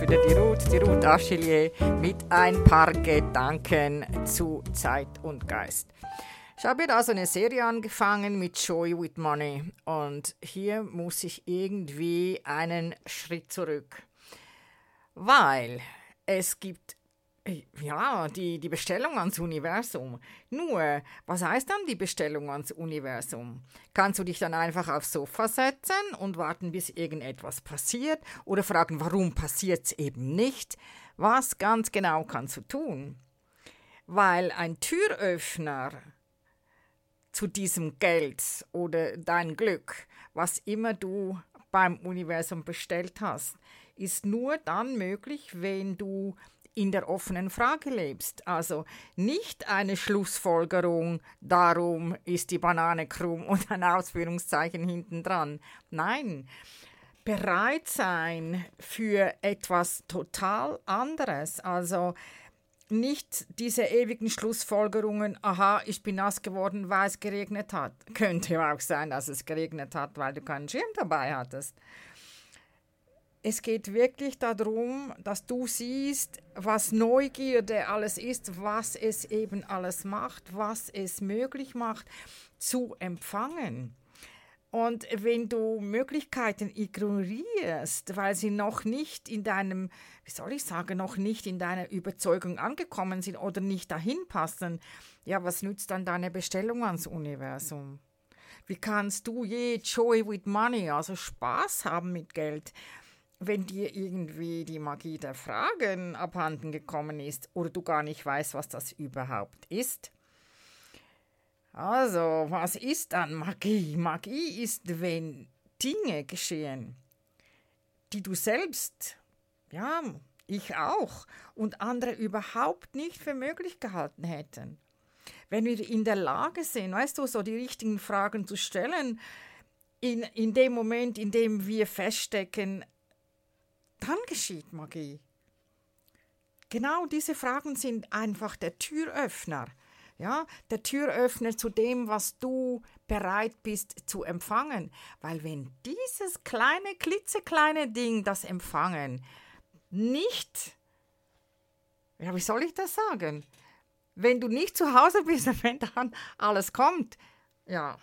wieder die Ruth, die Ruth Achillier mit ein paar Gedanken zu Zeit und Geist. Ich habe da so eine Serie angefangen mit Joy with Money und hier muss ich irgendwie einen Schritt zurück, weil es gibt ja, die, die Bestellung ans Universum. Nur, was heißt dann die Bestellung ans Universum? Kannst du dich dann einfach aufs Sofa setzen und warten, bis irgendetwas passiert oder fragen, warum passiert es eben nicht? Was ganz genau kannst du tun? Weil ein Türöffner zu diesem Geld oder dein Glück, was immer du beim Universum bestellt hast, ist nur dann möglich, wenn du in der offenen Frage lebst. Also nicht eine Schlussfolgerung, darum ist die Banane krumm und ein Ausführungszeichen hinten dran. Nein, bereit sein für etwas total anderes. Also nicht diese ewigen Schlussfolgerungen, aha, ich bin nass geworden, weil es geregnet hat. Könnte auch sein, dass es geregnet hat, weil du keinen Schirm dabei hattest es geht wirklich darum, dass du siehst, was Neugierde alles ist, was es eben alles macht, was es möglich macht zu empfangen. Und wenn du Möglichkeiten ignorierst, weil sie noch nicht in deinem, wie soll ich sagen, noch nicht in deiner Überzeugung angekommen sind oder nicht dahin passen, ja, was nützt dann deine Bestellung ans Universum? Wie kannst du je Joy with Money, also Spaß haben mit Geld, wenn dir irgendwie die Magie der Fragen abhanden gekommen ist oder du gar nicht weißt, was das überhaupt ist. Also, was ist dann Magie? Magie ist, wenn Dinge geschehen, die du selbst, ja, ich auch, und andere überhaupt nicht für möglich gehalten hätten. Wenn wir in der Lage sind, weißt du, so die richtigen Fragen zu stellen, in, in dem Moment, in dem wir feststecken, dann geschieht Magie. Genau diese Fragen sind einfach der Türöffner. Ja, der Türöffner zu dem, was du bereit bist zu empfangen. Weil wenn dieses kleine, klitzekleine Ding, das Empfangen, nicht, ja, wie soll ich das sagen? Wenn du nicht zu Hause bist, wenn dann alles kommt, ja,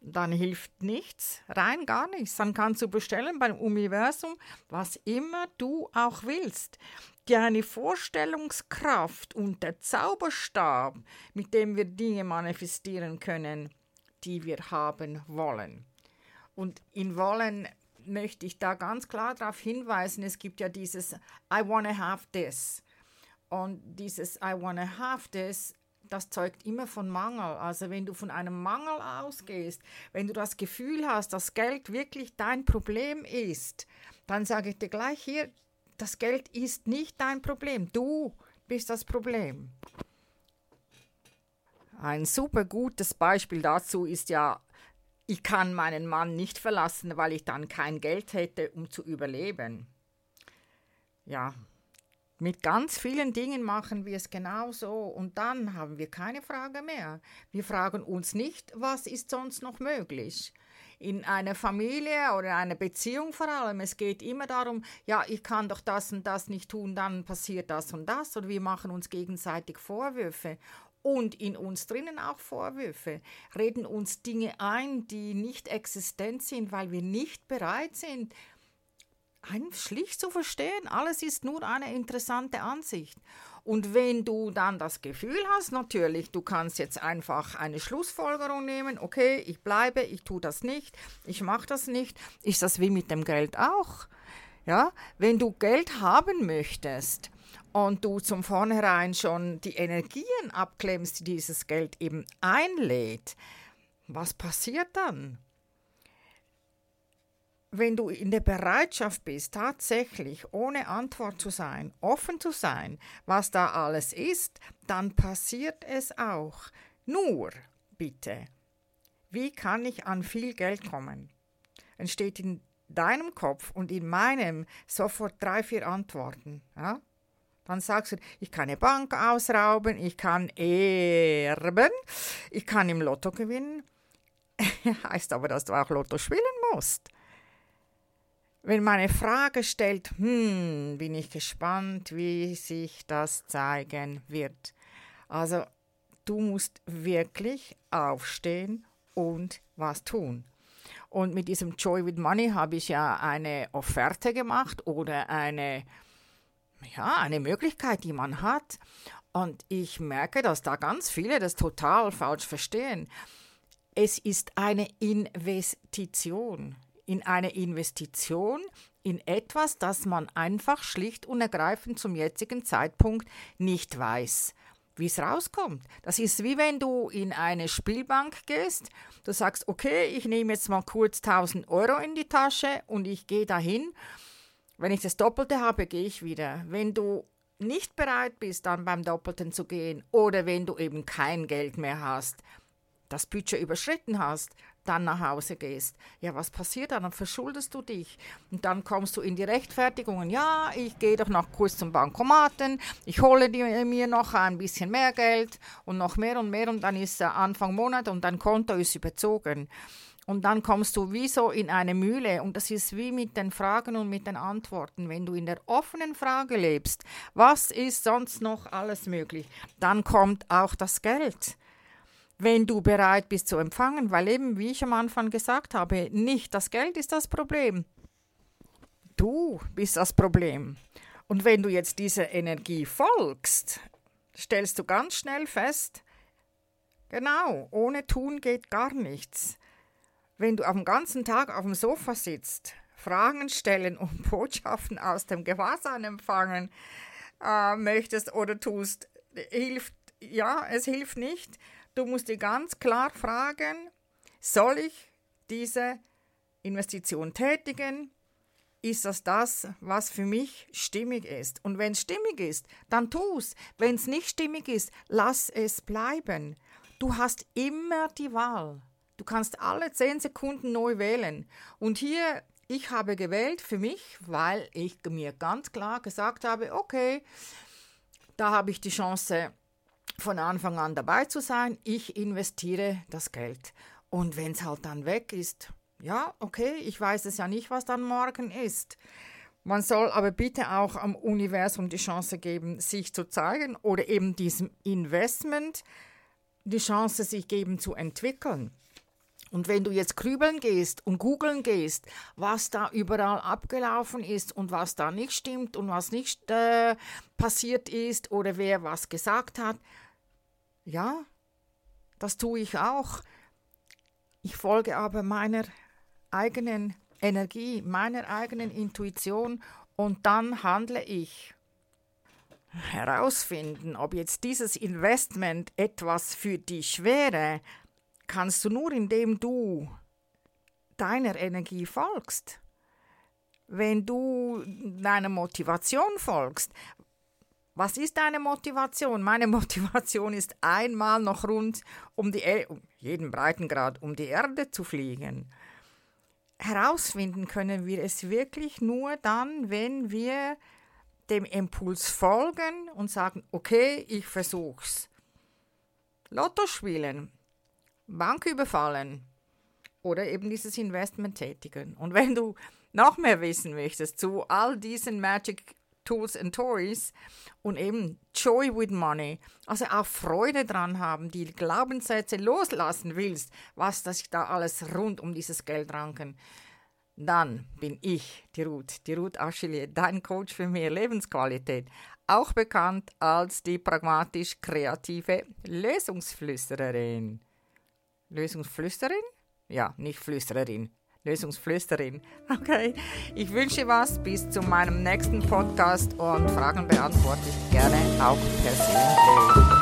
dann hilft nichts, rein gar nichts. Dann kannst du bestellen beim Universum, was immer du auch willst. Deine Vorstellungskraft und der Zauberstab, mit dem wir Dinge manifestieren können, die wir haben wollen. Und in wollen möchte ich da ganz klar darauf hinweisen, es gibt ja dieses I wanna have this. Und dieses I wanna have this das zeugt immer von Mangel. Also wenn du von einem Mangel ausgehst, wenn du das Gefühl hast, dass Geld wirklich dein Problem ist, dann sage ich dir gleich hier, das Geld ist nicht dein Problem. Du bist das Problem. Ein super gutes Beispiel dazu ist ja, ich kann meinen Mann nicht verlassen, weil ich dann kein Geld hätte, um zu überleben. Ja, mit ganz vielen Dingen machen wir es genauso und dann haben wir keine Frage mehr. Wir fragen uns nicht, was ist sonst noch möglich. In einer Familie oder einer Beziehung vor allem, es geht immer darum, ja, ich kann doch das und das nicht tun, dann passiert das und das oder wir machen uns gegenseitig Vorwürfe und in uns drinnen auch Vorwürfe, reden uns Dinge ein, die nicht existent sind, weil wir nicht bereit sind, schlicht zu verstehen. Alles ist nur eine interessante Ansicht. Und wenn du dann das Gefühl hast, natürlich, du kannst jetzt einfach eine Schlussfolgerung nehmen, okay, ich bleibe, ich tue das nicht, ich mache das nicht, ist das wie mit dem Geld auch. Ja, wenn du Geld haben möchtest und du zum vornherein schon die Energien abklemmst, die dieses Geld eben einlädt, was passiert dann? Wenn du in der Bereitschaft bist, tatsächlich ohne Antwort zu sein, offen zu sein, was da alles ist, dann passiert es auch. Nur, bitte, wie kann ich an viel Geld kommen? Entsteht in deinem Kopf und in meinem sofort drei, vier Antworten. Ja? Dann sagst du, ich kann eine Bank ausrauben, ich kann erben, ich kann im Lotto gewinnen. heißt aber, dass du auch Lotto spielen musst. Wenn meine Frage stellt, hm, bin ich gespannt, wie sich das zeigen wird. Also du musst wirklich aufstehen und was tun. Und mit diesem Joy with Money habe ich ja eine Offerte gemacht oder eine, ja, eine Möglichkeit, die man hat. Und ich merke, dass da ganz viele das total falsch verstehen. Es ist eine Investition. In eine Investition in etwas, das man einfach schlicht und ergreifend zum jetzigen Zeitpunkt nicht weiß wie es rauskommt. Das ist wie wenn du in eine Spielbank gehst, du sagst, okay, ich nehme jetzt mal kurz 1000 Euro in die Tasche und ich gehe dahin. Wenn ich das Doppelte habe, gehe ich wieder. Wenn du nicht bereit bist, dann beim Doppelten zu gehen oder wenn du eben kein Geld mehr hast, das Budget überschritten hast, dann nach Hause gehst. Ja, was passiert dann? Dann verschuldest du dich. Und dann kommst du in die Rechtfertigungen. Ja, ich gehe doch noch kurz zum Bankomaten, ich hole mir noch ein bisschen mehr Geld und noch mehr und mehr und dann ist Anfang Monat und dein Konto ist überzogen. Und dann kommst du wie so in eine Mühle und das ist wie mit den Fragen und mit den Antworten. Wenn du in der offenen Frage lebst, was ist sonst noch alles möglich, dann kommt auch das Geld wenn du bereit bist zu empfangen, weil eben, wie ich am Anfang gesagt habe, nicht das Geld ist das Problem. Du bist das Problem. Und wenn du jetzt dieser Energie folgst, stellst du ganz schnell fest, genau, ohne Tun geht gar nichts. Wenn du am ganzen Tag auf dem Sofa sitzt, Fragen stellen und Botschaften aus dem Gewahrsam empfangen äh, möchtest oder tust, hilft, ja, es hilft nicht. Du musst dir ganz klar fragen, soll ich diese Investition tätigen? Ist das das, was für mich stimmig ist? Und wenn es stimmig ist, dann tu es. Wenn es nicht stimmig ist, lass es bleiben. Du hast immer die Wahl. Du kannst alle zehn Sekunden neu wählen. Und hier, ich habe gewählt für mich, weil ich mir ganz klar gesagt habe, okay, da habe ich die Chance, von Anfang an dabei zu sein. Ich investiere das Geld. Und wenn es halt dann weg ist, ja, okay, ich weiß es ja nicht, was dann morgen ist. Man soll aber bitte auch am Universum die Chance geben, sich zu zeigen oder eben diesem Investment die Chance sich geben zu entwickeln. Und wenn du jetzt grübeln gehst und googeln gehst, was da überall abgelaufen ist und was da nicht stimmt und was nicht äh, passiert ist oder wer was gesagt hat, ja, das tue ich auch. Ich folge aber meiner eigenen Energie, meiner eigenen Intuition und dann handle ich. Herausfinden, ob jetzt dieses Investment etwas für dich wäre, kannst du nur, indem du deiner Energie folgst. Wenn du deiner Motivation folgst, was ist deine Motivation? Meine Motivation ist einmal noch rund um die er um jeden Breitengrad um die Erde zu fliegen. Herausfinden können wir es wirklich nur dann, wenn wir dem Impuls folgen und sagen, okay, ich versuch's. Lotto spielen, Bank überfallen oder eben dieses Investment tätigen. Und wenn du noch mehr wissen möchtest zu all diesen Magic Tools and Toys und eben Joy with Money, also auch Freude dran haben, die Glaubenssätze loslassen willst, was das da alles rund um dieses Geld ranken, dann bin ich die Ruth, die Ruth Achille, dein Coach für mehr Lebensqualität, auch bekannt als die pragmatisch kreative Lösungsflüstererin. Lösungsflüsterin? Ja, nicht Flüstererin. Lösungsflüsterin. Okay, ich wünsche was bis zu meinem nächsten Podcast und Fragen beantworte ich gerne auch persönlich.